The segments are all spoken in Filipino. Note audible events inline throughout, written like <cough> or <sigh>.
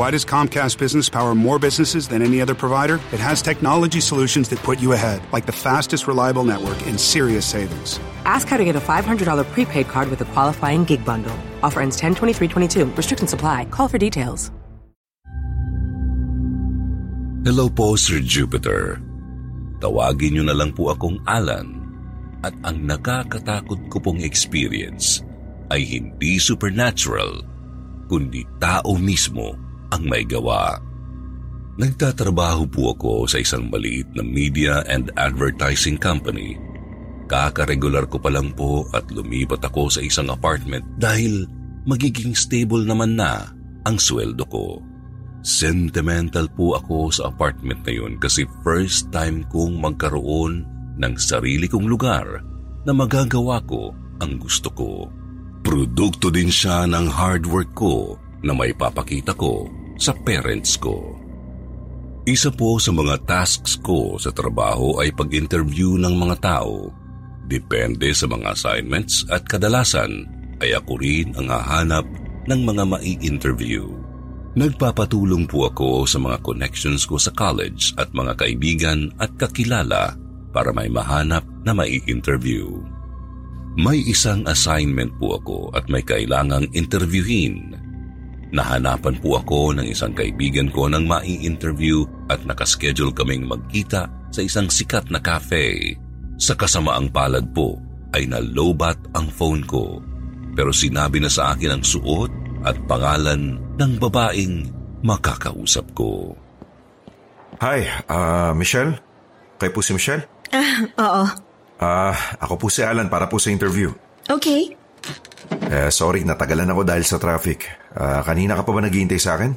Why does Comcast Business power more businesses than any other provider? It has technology solutions that put you ahead, like the fastest reliable network and serious savings. Ask how to get a $500 prepaid card with a qualifying gig bundle. Offer ends 10 23 22. Restrictions supply. Call for details. Hello po, Sir Jupiter. Tawagin niyo na lang po akong Alan. At ang nakakatakot ko pong experience ay hindi supernatural, kundi tao mismo ang may gawa. Nagtatrabaho po ako sa isang maliit na media and advertising company. Kakaregular ko pa lang po at lumipat ako sa isang apartment dahil magiging stable naman na ang sweldo ko. Sentimental po ako sa apartment na yun kasi first time kong magkaroon ng sarili kong lugar na magagawa ko ang gusto ko. Produkto din siya ng hard work ko na may papakita ko sa parents ko. Isa po sa mga tasks ko sa trabaho ay pag-interview ng mga tao. Depende sa mga assignments at kadalasan ay ako rin ang hahanap ng mga mai-interview. Nagpapatulong po ako sa mga connections ko sa college at mga kaibigan at kakilala para may mahanap na mai-interview. May isang assignment po ako at may kailangang interviewin. Nahanapan po ako ng isang kaibigan ko ng mai-interview at nakaschedule kaming magkita sa isang sikat na cafe. Sa kasamaang palad po ay nalobat ang phone ko. Pero sinabi na sa akin ang suot at pangalan ng babaeng makakausap ko. Hi, ah, Michelle? Kayo po si Michelle? Ah, oo. Ah, ako po si Alan para po sa interview. Okay. Eh, sorry, natagalan ako dahil sa traffic. Ah, kanina ka pa ba naghihintay sa akin?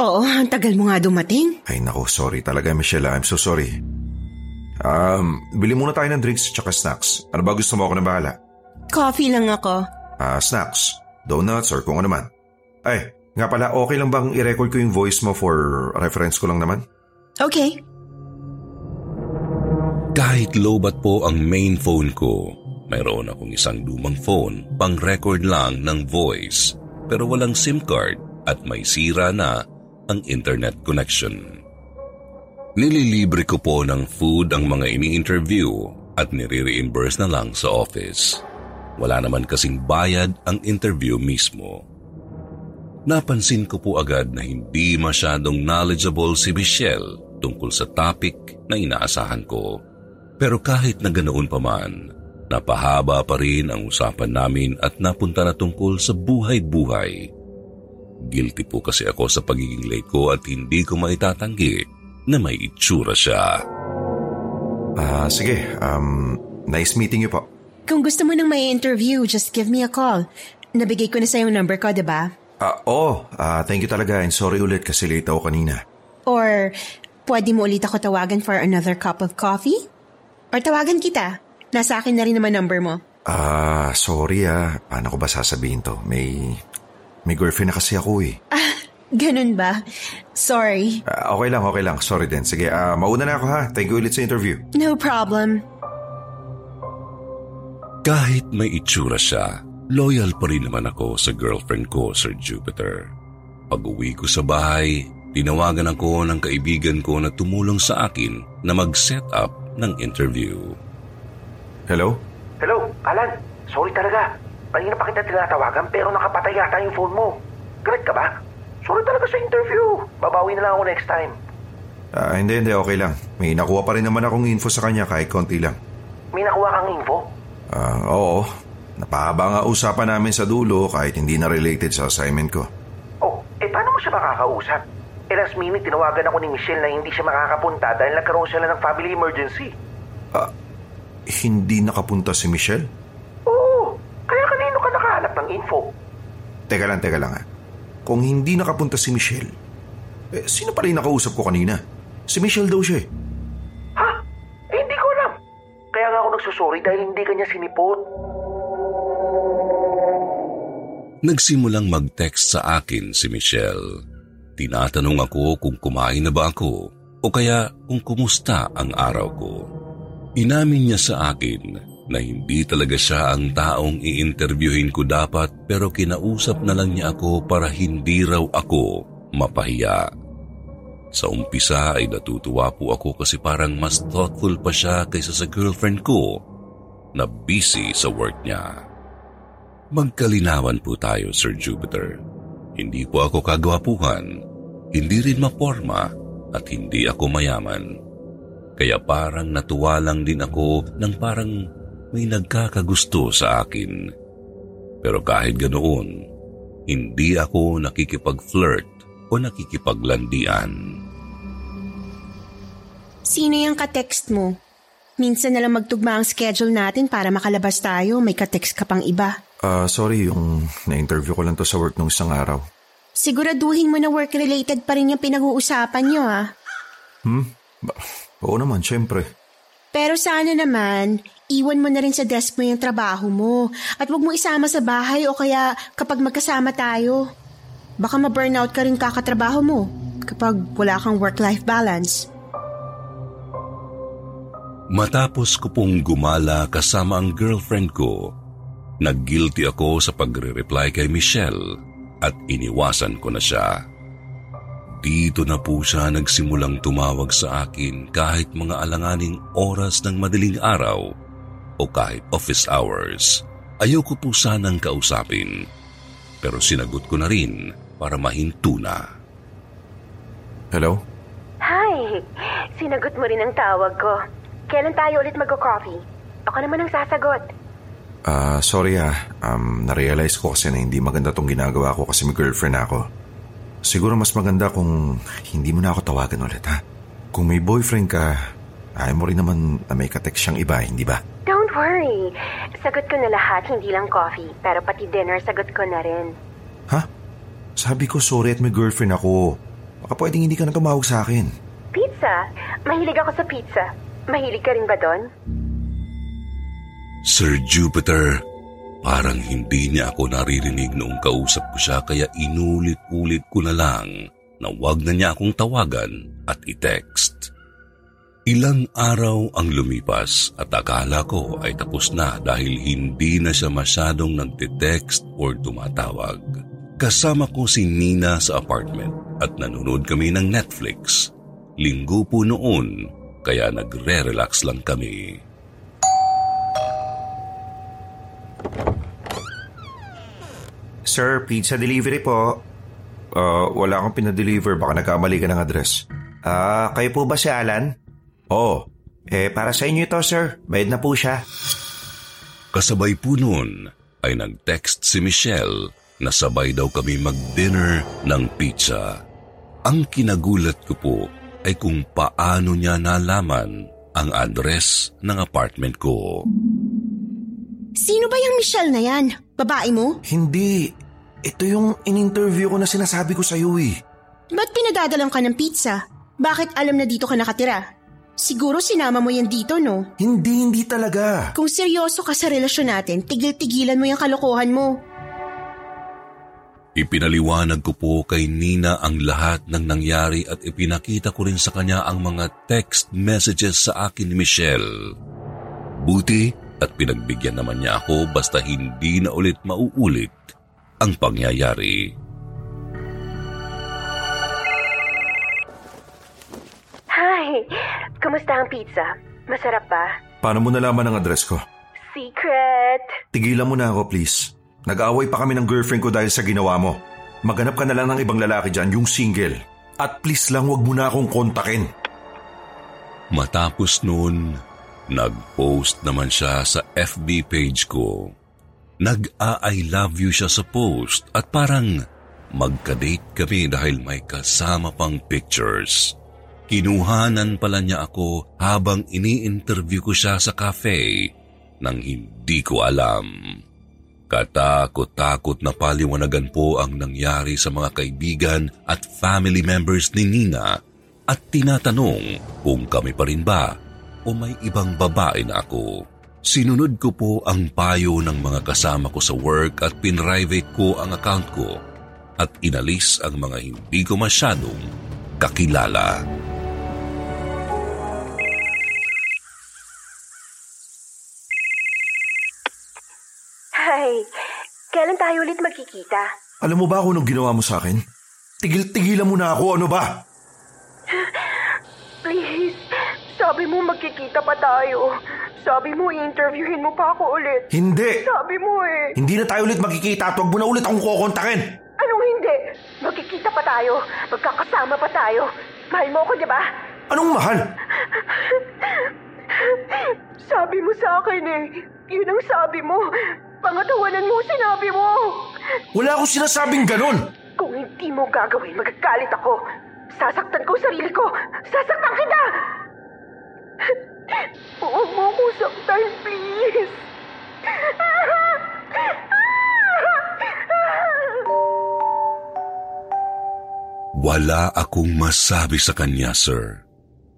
Oo, ang tagal mo nga dumating. Ay nako, sorry talaga Michelle. ah. I'm so sorry. Um, bili muna tayo ng drinks at snacks. Ano ba gusto mo ako na bahala? Coffee lang ako. Ah, snacks, donuts or kung ano man. Ay, nga pala, okay lang bang i-record ko yung voice mo for reference ko lang naman? Okay. Kahit lobat po ang main phone ko, mayroon akong isang lumang phone pang record lang ng voice pero walang SIM card at may sira na ang internet connection. Nililibre ko po ng food ang mga ini-interview at nire-reimburse na lang sa office. Wala naman kasing bayad ang interview mismo. Napansin ko po agad na hindi masyadong knowledgeable si Michelle tungkol sa topic na inaasahan ko. Pero kahit na ganoon pa man, napahaba pa rin ang usapan namin at napunta na tungkol sa buhay-buhay. Guilty po kasi ako sa pagiging late ko at hindi ko maitatanggi na may itsura siya. Ah, sige. Um, nice meeting you po. Kung gusto mo nang may interview, just give me a call. Nabigay ko na sa yung number ko, di ba? Ah, oh, ah, thank you talaga and sorry ulit kasi late ako kanina. Or pwede mo ulit ako tawagan for another cup of coffee? Or tawagan kita. Nasa akin na rin naman number mo. Ah, sorry ah. Paano ko ba sasabihin to? May, may girlfriend na kasi ako eh. <laughs> Ah, ganun ba? Sorry. Ah, okay lang, okay lang. Sorry din. Sige, ah, mauna na ako ha. Thank you ulit sa interview. No problem. Kahit may itsura siya, loyal pa rin naman ako sa girlfriend ko, Sir Jupiter. Pag uwi ko sa bahay, tinawagan ako ng kaibigan ko na tumulong sa akin na mag-set up ng interview. Hello? Hello, Alan. Sorry talaga. Kanina pa kita tinatawagan pero nakapatay yata yung phone mo. Galit ka ba? Sorry talaga sa interview. Babawi na lang ako next time. Ah, hindi, hindi. Okay lang. May nakuha pa rin naman akong info sa kanya kahit konti lang. May nakuha kang info? Ah, oo. Napahaba nga usapan namin sa dulo kahit hindi na related sa assignment ko. Oh, eh paano mo siya makakausap? Eh last minute tinawagan ako ni Michelle na hindi siya makakapunta dahil nagkaroon sila ng family emergency. Ah, hindi nakapunta si Michelle? Oo, kaya kanino ka nakahanap ng info? Teka lang, teka lang ha. kung hindi nakapunta si Michelle, eh, sino pala yung nakausap ko kanina? Si Michelle daw siya eh. Ha? Eh, hindi ko alam. Kaya nga ako nagsusuri dahil hindi kanya sinipot. Nagsimulang mag-text sa akin si Michelle. Tinatanong ako kung kumain na ba ako o kaya kung kumusta ang araw ko. Inamin niya sa akin na hindi talaga siya ang taong i-interviewin ko dapat pero kinausap na lang niya ako para hindi raw ako mapahiya. Sa umpisa ay natutuwa po ako kasi parang mas thoughtful pa siya kaysa sa girlfriend ko na busy sa work niya. Magkalinawan po tayo, Sir Jupiter. Hindi po ako kagwapuhan, hindi rin maporma at hindi ako mayaman. Kaya parang natuwa lang din ako nang parang may nagkakagusto sa akin. Pero kahit ganoon, hindi ako nakikipag-flirt o nakikipaglandian. Sino yung ka-text mo? Minsan na lang magtugma ang schedule natin para makalabas tayo. May ka-text ka pang iba. Ah, sorry, yung na-interview ko lang to sa work nung isang araw. Siguraduhin mo na work-related pa rin yung pinag-uusapan nyo, ah. Hmm? Ba- Oo naman, syempre. Pero sana naman, iwan mo na rin sa desk mo yung trabaho mo. At huwag mo isama sa bahay o kaya kapag magkasama tayo. Baka ma-burnout ka rin kakatrabaho mo kapag wala kang work-life balance. Matapos ko pong gumala kasama ang girlfriend ko, nag-guilty ako sa pagre-reply kay Michelle at iniwasan ko na siya. Dito na po siya nagsimulang tumawag sa akin kahit mga alanganing oras ng madaling araw o kahit office hours. Ayoko po sanang kausapin, pero sinagot ko na rin para mahinto na. Hello? Hi! Sinagot mo rin ang tawag ko. Kailan tayo ulit mag-coffee? Ako naman ang sasagot. Ah, sorry ah. Um, na-realize ko kasi na hindi maganda tong ginagawa ko kasi may girlfriend ako. Siguro mas maganda kung hindi mo na ako tawagan ulit ha. Kung may boyfriend ka, ayaw mo rin naman na may katext siyang iba, hindi ba? Don't worry. Sagot ko na lahat, hindi lang coffee. Pero pati dinner, sagot ko na rin. Ha? Sabi ko sorry at may girlfriend ako. Baka pwedeng hindi ka na tumawag sa akin. Pizza? Mahilig ako sa pizza. Mahilig ka rin ba doon? Sir Jupiter, parang hindi niya ako naririnig noong kausap ko siya kaya inulit-ulit ko na lang na wag na niya akong tawagan at i-text. Ilang araw ang lumipas at akala ko ay tapos na dahil hindi na siya masyadong nagte-text or tumatawag. Kasama ko si Nina sa apartment at nanonood kami ng Netflix. Linggo po noon, kaya nagre-relax lang kami. Sir, pizza delivery po. Uh, wala akong pinadeliver. Baka nagkamali ka ng address. Ah, kayo po ba si Alan? Oo. Eh, para sa inyo ito, sir. Bayad na po siya. Kasabay po noon ay nag-text si Michelle na sabay daw kami mag-dinner ng pizza. Ang kinagulat ko po ay kung paano niya nalaman ang address ng apartment ko. Sino ba yung Michelle na yan? Babae mo? Hindi. Ito yung in-interview ko na sinasabi ko sa'yo eh. Ba't pinadadalang ka ng pizza? Bakit alam na dito ka nakatira? Siguro sinama mo yan dito, no? Hindi, hindi talaga. Kung seryoso ka sa relasyon natin, tigil-tigilan mo yung kalokohan mo. Ipinaliwanag ko po kay Nina ang lahat ng nangyari at ipinakita ko rin sa kanya ang mga text messages sa akin ni Michelle. Buti at pinagbigyan naman niya ako basta hindi na ulit mauulit ang pangyayari. Hi! Kumusta ang pizza? Masarap ba? Paano mo nalaman ang address ko? Secret! Tigilan mo na ako, please. Nag-aaway pa kami ng girlfriend ko dahil sa ginawa mo. Maghanap ka na lang ng ibang lalaki dyan, yung single. At please lang wag mo na akong kontakin. Matapos noon, nag-post naman siya sa FB page ko. Nag-a-I love you siya sa post at parang magka-date kami dahil may kasama pang pictures. Kinuhanan pala niya ako habang ini-interview ko siya sa cafe nang hindi ko alam. Katakot-takot na paliwanagan po ang nangyari sa mga kaibigan at family members ni Nina at tinatanong kung kami pa rin ba o may ibang babae na ako. Sinunod ko po ang payo ng mga kasama ko sa work at pinrivate ko ang account ko at inalis ang mga hindi ko masyadong kakilala. Hi, kailan tayo ulit magkikita? Alam mo ba kung anong ginawa mo sa akin? Tigil-tigilan mo na ako, ano ba? <laughs> Please, sabi mo magkikita pa tayo. Sabi mo interviewin mo pa ako ulit. Hindi! Sabi mo eh. Hindi na tayo ulit magkikita at huwag mo na ulit akong kukontakin! Anong hindi? Magkikita pa tayo. Magkakasama pa tayo. Mahal mo ako, di ba? Anong mahal? Sabi mo sa akin eh. Yun ang sabi mo. Pangatawanan mo sinabi mo. Wala akong sinasabing ganun! Kung hindi mo gagawin, magagalit ako. Sasaktan ko sarili ko. Sasaktan kita! Huwag mo ako saktan, please. Wala akong masabi sa kanya, sir.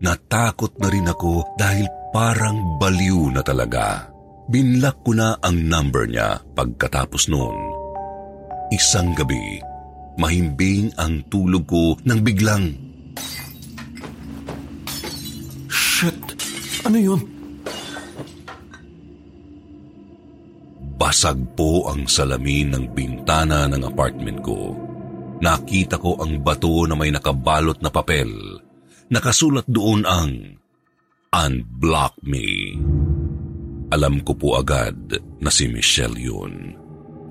Natakot na rin ako dahil parang baliw na talaga. Binlock ko na ang number niya pagkatapos noon. Isang gabi, mahimbing ang tulog ko nang biglang Shit! Ano yun? basag po ang salamin ng bintana ng apartment ko. Nakita ko ang bato na may nakabalot na papel. Nakasulat doon ang Unblock Me. Alam ko po agad na si Michelle yun.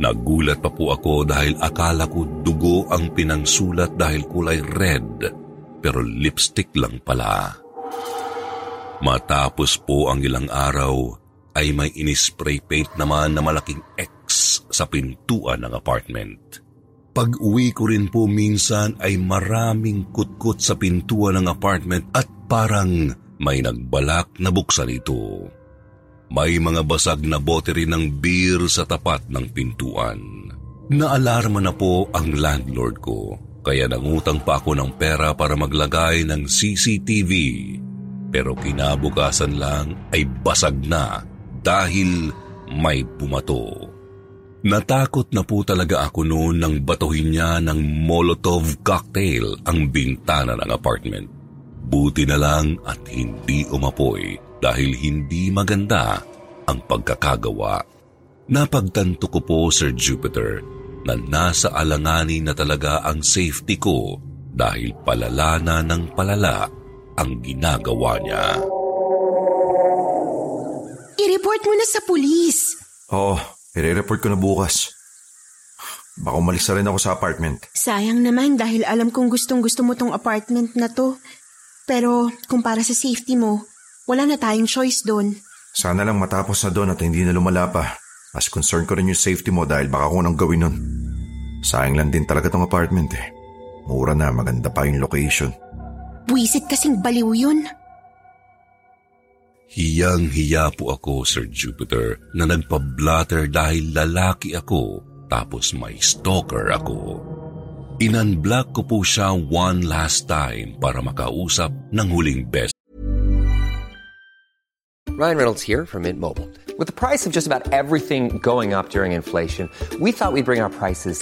Nagulat pa po ako dahil akala ko dugo ang pinangsulat dahil kulay red pero lipstick lang pala. Matapos po ang ilang araw ay may inispray paint naman na malaking X sa pintuan ng apartment. Pag uwi ko rin po minsan ay maraming kutkot sa pintuan ng apartment at parang may nagbalak na buksan ito. May mga basag na bote rin ng beer sa tapat ng pintuan. Naalarma na po ang landlord ko, kaya nangutang pa ako ng pera para maglagay ng CCTV. Pero kinabukasan lang ay basag na dahil may bumato. Natakot na po talaga ako noon nang batuhin niya ng Molotov cocktail ang bintana ng apartment. Buti na lang at hindi umapoy dahil hindi maganda ang pagkakagawa. Napagtanto ko po, Sir Jupiter, na nasa alanganin na talaga ang safety ko dahil palala na ng palala ang ginagawa niya. I-report mo na sa pulis. Oo, i-report ko na bukas. Baka umalis na rin ako sa apartment. Sayang naman dahil alam kong gustong gusto mo tong apartment na to. Pero kung para sa safety mo, wala na tayong choice doon. Sana lang matapos na doon at hindi na lumala pa. Mas concern ko rin yung safety mo dahil baka kung anong gawin nun. Sayang lang din talaga tong apartment eh. Mura na, maganda pa yung location. Buisit kasing baliw yun. Hiyang-hiya po ako, Sir Jupiter, na nagpa-blatter dahil lalaki ako tapos may stalker ako. Inunblock ko po siya one last time para makausap ng huling best Ryan Reynolds here from Mint Mobile. With the price of just about everything going up during inflation, we thought we'd bring our prices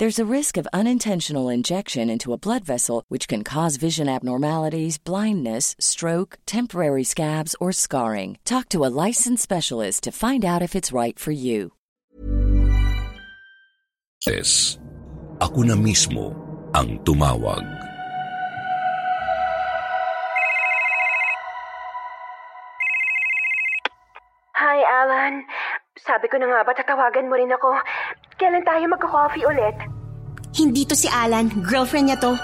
There's a risk of unintentional injection into a blood vessel, which can cause vision abnormalities, blindness, stroke, temporary scabs, or scarring. Talk to a licensed specialist to find out if it's right for you. Yes, ako na mismo ang tumawag. Hi, Alan. Sabi ko na nga ba tatawagan mo rin ako. Kailan tayo magka-coffee ulit? Hindi to si Alan. Girlfriend niya to.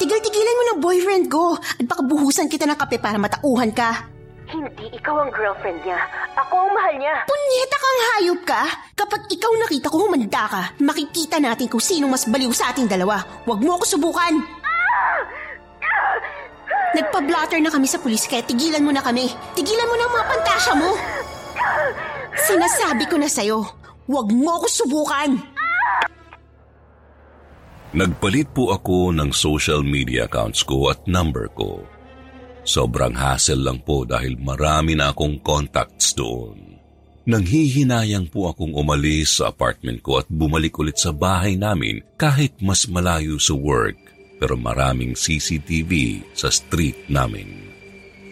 Tigil-tigilan mo ng boyfriend ko at baka buhusan kita ng kape para matauhan ka. Hindi ikaw ang girlfriend niya. Ako ang mahal niya. Punyeta kang hayop ka! Kapag ikaw nakita ko humanda ka, makikita natin kung sino mas baliw sa ating dalawa. Huwag mo ako subukan! Nagpa-blotter na kami sa pulis kaya tigilan mo na kami. Tigilan mo na ang mga pantasya mo. Sinasabi ko na sa'yo, huwag mo ako subukan. Nagpalit po ako ng social media accounts ko at number ko. Sobrang hassle lang po dahil marami na akong contacts doon. Nanghihinayang po akong umalis sa apartment ko at bumalik ulit sa bahay namin kahit mas malayo sa work pero maraming CCTV sa street namin.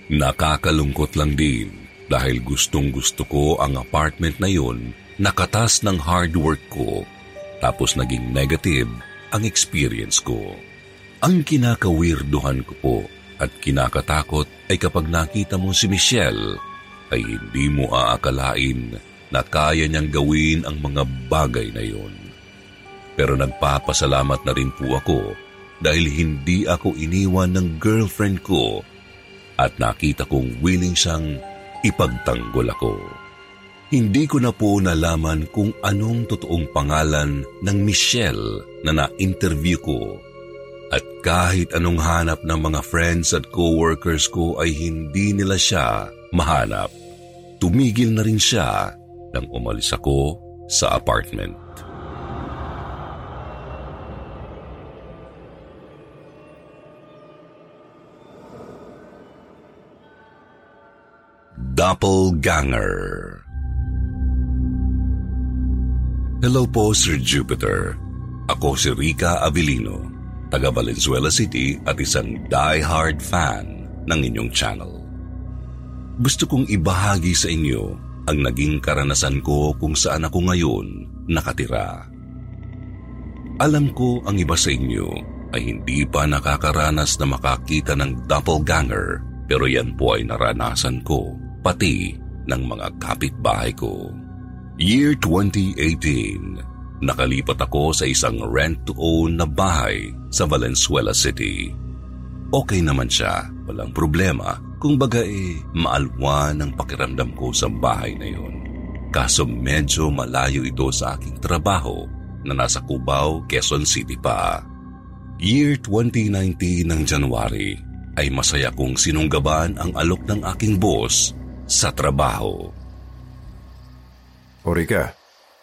Nakakalungkot lang din dahil gustong gusto ko ang apartment na yun nakatas ng hard work ko tapos naging negative ang experience ko. Ang kinakawirduhan ko po at kinakatakot ay kapag nakita mo si Michelle ay hindi mo aakalain na kaya niyang gawin ang mga bagay na yon. Pero nagpapasalamat na rin po ako dahil hindi ako iniwan ng girlfriend ko at nakita kong willing siyang ipagtanggol ako. Hindi ko na po nalaman kung anong totoong pangalan ng Michelle na na-interview ko at kahit anong hanap ng mga friends at co-workers ko ay hindi nila siya mahanap. Tumigil na rin siya nang umalis ako sa apartment. Doppelganger Hello po, Sir Jupiter. Ako si Rica Avilino, taga Valenzuela City at isang die-hard fan ng inyong channel. Gusto kong ibahagi sa inyo ang naging karanasan ko kung saan ako ngayon nakatira. Alam ko ang iba sa inyo ay hindi pa nakakaranas na makakita ng doppelganger pero yan po ay naranasan ko pati ng mga kapitbahay ko. Year 2018, nakalipat ako sa isang rent-to-own na bahay sa Valenzuela City. Okay naman siya, walang problema, kung baga eh, maalwa ng pakiramdam ko sa bahay na yun. Kaso medyo malayo ito sa aking trabaho na nasa Cubao, Quezon City pa. Year 2019 ng January ay masaya kong sinunggaban ang alok ng aking boss sa trabaho. O Rika,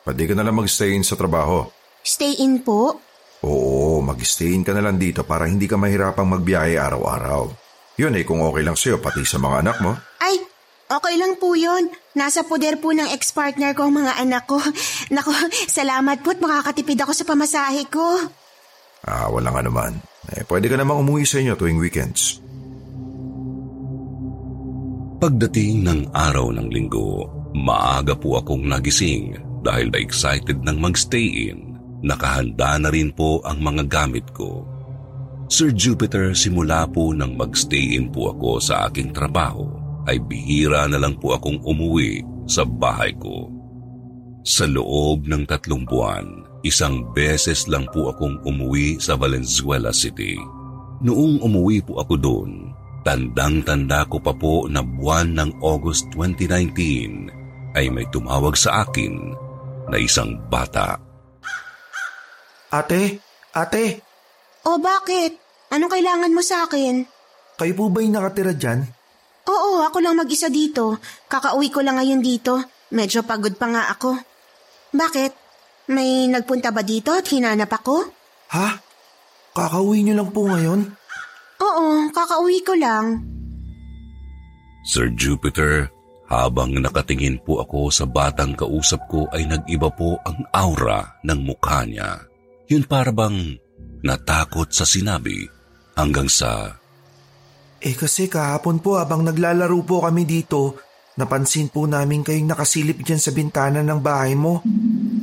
pwede ka na lang mag-stay in sa trabaho. Stay in po? Oo, mag-stay in ka na lang dito para hindi ka mahirapang magbiyahe araw-araw. Yun eh kung okay lang sa'yo pati sa mga anak mo. Ay, okay lang po yun. Nasa poder po ng ex-partner ko ang mga anak ko. <laughs> Nako, salamat po at makakatipid ako sa pamasahe ko. Ah, walang anuman. Eh, pwede ka namang umuwi sa inyo tuwing weekends. Pagdating ng araw ng linggo, maaga po akong nagising dahil na excited nang magstay in. Nakahanda na rin po ang mga gamit ko. Sir Jupiter, simula po nang magstay in po ako sa aking trabaho, ay bihira na lang po akong umuwi sa bahay ko. Sa loob ng tatlong buwan, isang beses lang po akong umuwi sa Valenzuela City. Noong umuwi po ako doon, Tandang-tanda ko pa po na buwan ng August 2019 ay may tumawag sa akin na isang bata. Ate, ate, O bakit? Anong kailangan mo sa akin? kayo po ba yung nakatira dyan? Oo, ako lang mag-isa dito. Kakauwi ko lang ngayon dito. Medyo pagod pa nga ako. Bakit? May nagpunta ba dito at hinanap ako? Ha? Kakauwi niyo lang po ngayon? Oo, kakauwi ko lang. Sir Jupiter, habang nakatingin po ako sa batang kausap ko ay nag-iba po ang aura ng mukha niya. Yun para bang natakot sa sinabi hanggang sa... Eh kasi kahapon po habang naglalaro po kami dito, napansin po namin kayong nakasilip dyan sa bintana ng bahay mo.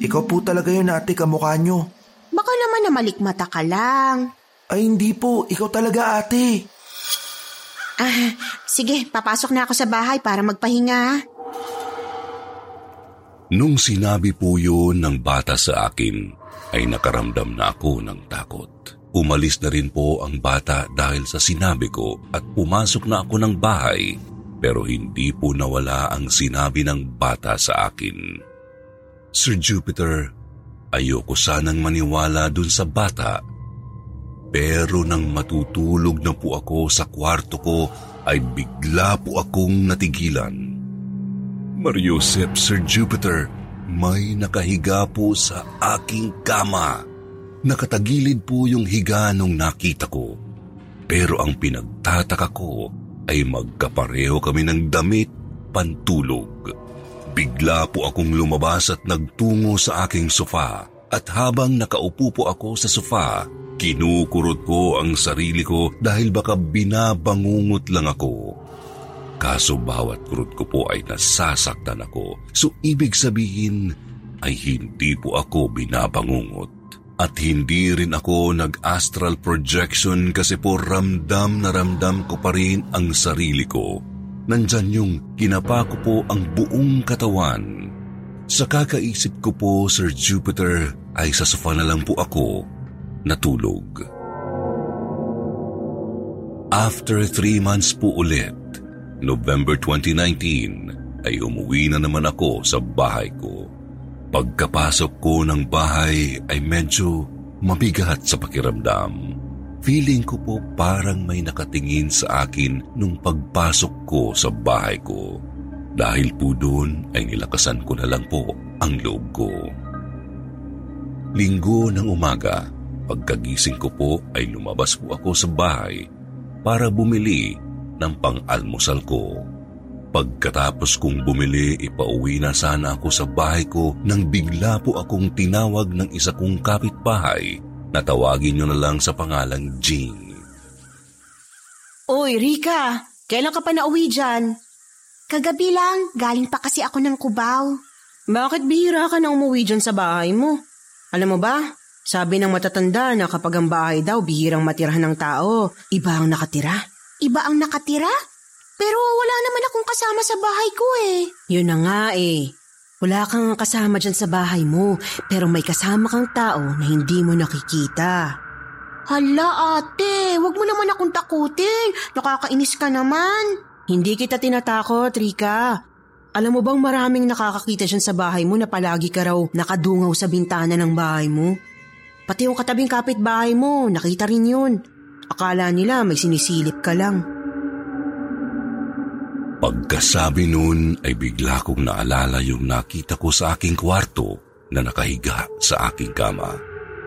Ikaw po talaga yun ate kamukha nyo. Baka naman na malikmata ka lang. Ay hindi po, ikaw talaga ate. Ah, sige, papasok na ako sa bahay para magpahinga. Nung sinabi po yun ng bata sa akin, ay nakaramdam na ako ng takot. Umalis na rin po ang bata dahil sa sinabi ko at pumasok na ako ng bahay pero hindi po nawala ang sinabi ng bata sa akin. Sir Jupiter, ayoko sanang maniwala dun sa bata pero nang matutulog na po ako sa kwarto ko ay bigla po akong natigilan. Mariusep, Sir Jupiter, may nakahiga po sa aking kama. Nakatagilid po yung higa nung nakita ko. Pero ang pinagtataka ko ay magkapareho kami ng damit pantulog. Bigla po akong lumabas at nagtungo sa aking sofa at habang nakaupo po ako sa sofa, Kinukurot ko ang sarili ko dahil baka binabangungot lang ako. Kaso bawat kurot ko po ay nasasaktan ako. So ibig sabihin ay hindi po ako binabangungot. At hindi rin ako nag-astral projection kasi po ramdam na ramdam ko pa rin ang sarili ko. Nandyan yung kinapa ko po ang buong katawan. Sa kakaisip ko po, Sir Jupiter, ay sa sofa na lang po ako natulog. After three months po ulit, November 2019, ay umuwi na naman ako sa bahay ko. Pagkapasok ko ng bahay ay medyo mabigat sa pakiramdam. Feeling ko po parang may nakatingin sa akin nung pagpasok ko sa bahay ko. Dahil po doon ay nilakasan ko na lang po ang loob ko. Linggo ng umaga, Pagkagising ko po ay lumabas po ako sa bahay para bumili ng pang-almusal ko. Pagkatapos kong bumili, ipauwi na sana ako sa bahay ko nang bigla po akong tinawag ng isa kong kapitbahay na tawagin nyo na lang sa pangalang Jean. Uy, Rika! Kailan ka pa nauwi dyan? Kagabi lang, galing pa kasi ako ng Cubao. Bakit bihira ka na umuwi dyan sa bahay mo? Alam mo ba, sabi ng matatanda na kapag ang bahay daw bihirang matirahan ng tao, iba ang nakatira. Iba ang nakatira? Pero wala naman akong kasama sa bahay ko eh. Yun na nga eh. Wala kang kasama dyan sa bahay mo, pero may kasama kang tao na hindi mo nakikita. Hala ate, wag mo naman akong takutin. Nakakainis ka naman. Hindi kita tinatakot, Rika. Alam mo bang maraming nakakakita dyan sa bahay mo na palagi ka raw nakadungaw sa bintana ng bahay mo? Pati yung katabing kapitbahay mo, nakita rin yun. Akala nila may sinisilip ka lang. Pagkasabi nun ay bigla kong naalala yung nakita ko sa aking kwarto na nakahiga sa aking kama.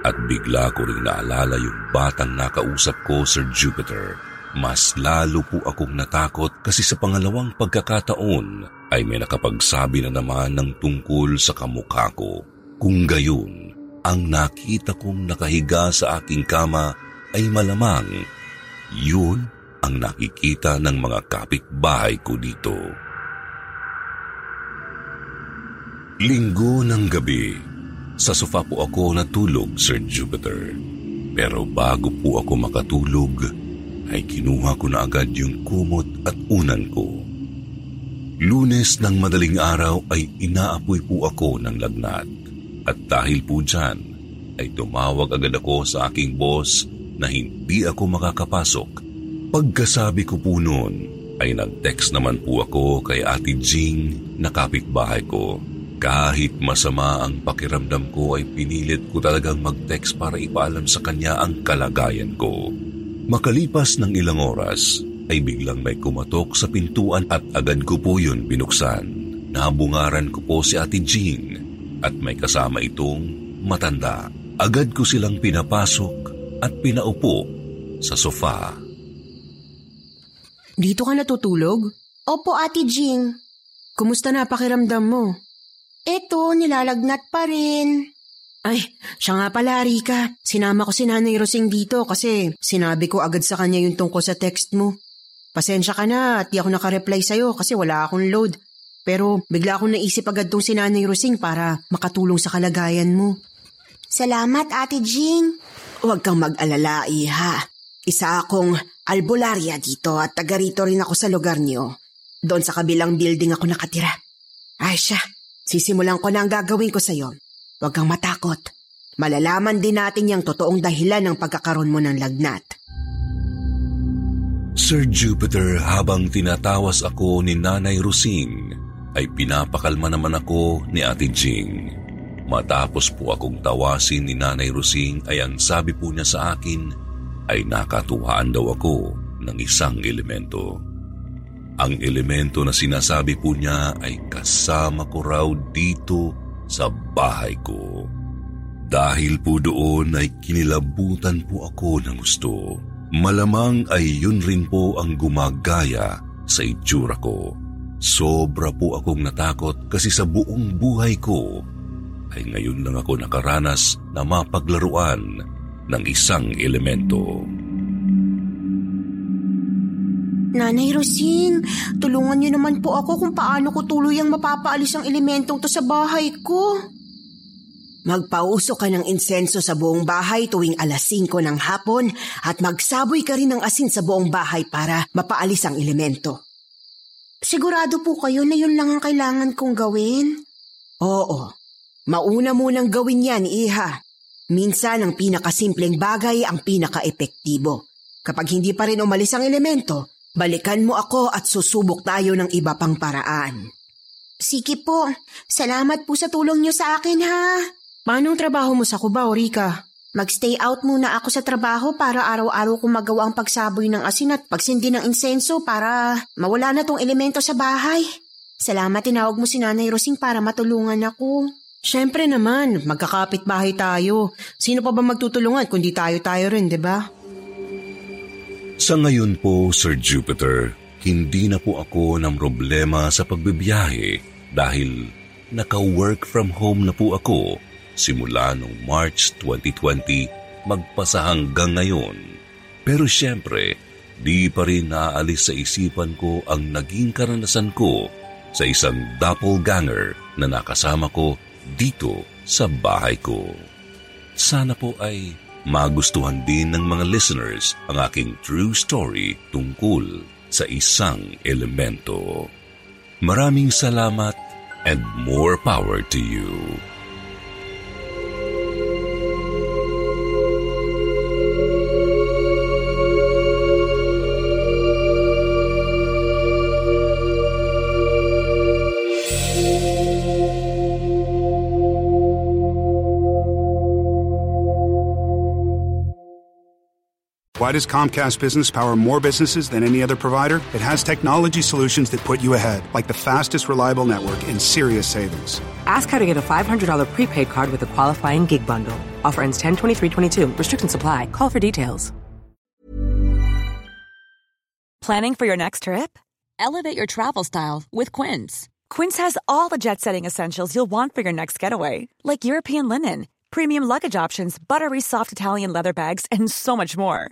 At bigla ko rin naalala yung batang nakausap ko, Sir Jupiter. Mas lalo po akong natakot kasi sa pangalawang pagkakataon ay may nakapagsabi na naman ng tungkol sa kamukha ko. Kung gayon, ang nakita kong nakahiga sa aking kama ay malamang yun ang nakikita ng mga kapitbahay ko dito. Linggo ng gabi, sa sofa po ako natulog, Sir Jupiter. Pero bago po ako makatulog, ay kinuha ko na agad yung kumot at unan ko. Lunes ng madaling araw ay inaapoy po ako ng lagnat. At dahil po dyan, ay tumawag agad ako sa aking boss na hindi ako makakapasok. Pagkasabi ko po noon, ay nag-text naman po ako kay Ate Jing na kapitbahay ko. Kahit masama ang pakiramdam ko ay pinilit ko talagang mag-text para ipaalam sa kanya ang kalagayan ko. Makalipas ng ilang oras ay biglang may kumatok sa pintuan at agad ko po yun binuksan. Nabungaran ko po si Ate Jean at may kasama itong matanda. Agad ko silang pinapasok at pinaupo sa sofa. Dito ka natutulog? Opo, Ate Jean. Kumusta na pakiramdam mo? Eto, nilalagnat pa rin. Ay, siya nga pala, Rika. Sinama ko si Nanay Rosing dito kasi sinabi ko agad sa kanya yung tungkol sa text mo. Pasensya ka na at di ako nakareply sa'yo kasi wala akong load. Pero bigla akong naisip agad tong si Nanay Rosing para makatulong sa kalagayan mo. Salamat, Ate Jean. Huwag kang mag-alala, Iha. Isa akong albularya dito at taga rito rin ako sa lugar niyo. Doon sa kabilang building ako nakatira. Ay siya, sisimulan ko na ang gagawin ko sa'yo. Huwag kang matakot. Malalaman din natin yung totoong dahilan ng pagkakaroon mo ng lagnat. Sir Jupiter, habang tinatawas ako ni Nanay Rosing, ay pinapakalma naman ako ni Ate Jing. Matapos po akong tawasin ni Nanay Rosing ay ang sabi po niya sa akin ay nakatuhaan daw ako ng isang elemento. Ang elemento na sinasabi po niya ay kasama ko raw dito sa bahay ko. Dahil po doon ay kinilabutan po ako ng gusto. Malamang ay yun rin po ang gumagaya sa itsura ko. Sobra po akong natakot kasi sa buong buhay ko ay ngayon lang ako nakaranas na mapaglaruan ng isang elemento. Nanay Rosing, tulungan niyo naman po ako kung paano ko tuluyang mapapaalis ang elementong to sa bahay ko. Magpauso ka ng insenso sa buong bahay tuwing alas 5 ng hapon at magsaboy ka rin ng asin sa buong bahay para mapaalis ang elemento. Sigurado po kayo na yun lang ang kailangan kong gawin? Oo. Mauna munang gawin yan, Iha. Minsan ang pinakasimpleng bagay ang pinaka-epektibo. Kapag hindi pa rin umalis ang elemento, Balikan mo ako at susubok tayo ng iba pang paraan. Sige po. Salamat po sa tulong niyo sa akin ha. Paano ang trabaho mo sa Cubao, Rika? Mag-stay out muna ako sa trabaho para araw-araw kong magawa ang pagsaboy ng asin at pagsindi ng insenso para mawala na tong elemento sa bahay. Salamat tinawag mo si Nanay Rosing para matulungan ako. Siyempre naman, magkakapit bahay tayo. Sino pa ba magtutulungan kundi tayo-tayo rin, di ba? Sa ngayon po, Sir Jupiter, hindi na po ako ng problema sa pagbibiyahe dahil naka-work from home na po ako simula noong March 2020 magpasa hanggang ngayon. Pero siyempre, di pa rin naaalis sa isipan ko ang naging karanasan ko sa isang doppelganger na nakasama ko dito sa bahay ko. Sana po ay magustuhan din ng mga listeners ang aking true story tungkol sa isang elemento. Maraming salamat and more power to you. Why does Comcast Business power more businesses than any other provider? It has technology solutions that put you ahead, like the fastest reliable network and serious savings. Ask how to get a $500 prepaid card with a qualifying gig bundle. Offer ends 10 23 22. Restrictions apply. Call for details. Planning for your next trip? Elevate your travel style with Quince. Quince has all the jet setting essentials you'll want for your next getaway, like European linen, premium luggage options, buttery soft Italian leather bags, and so much more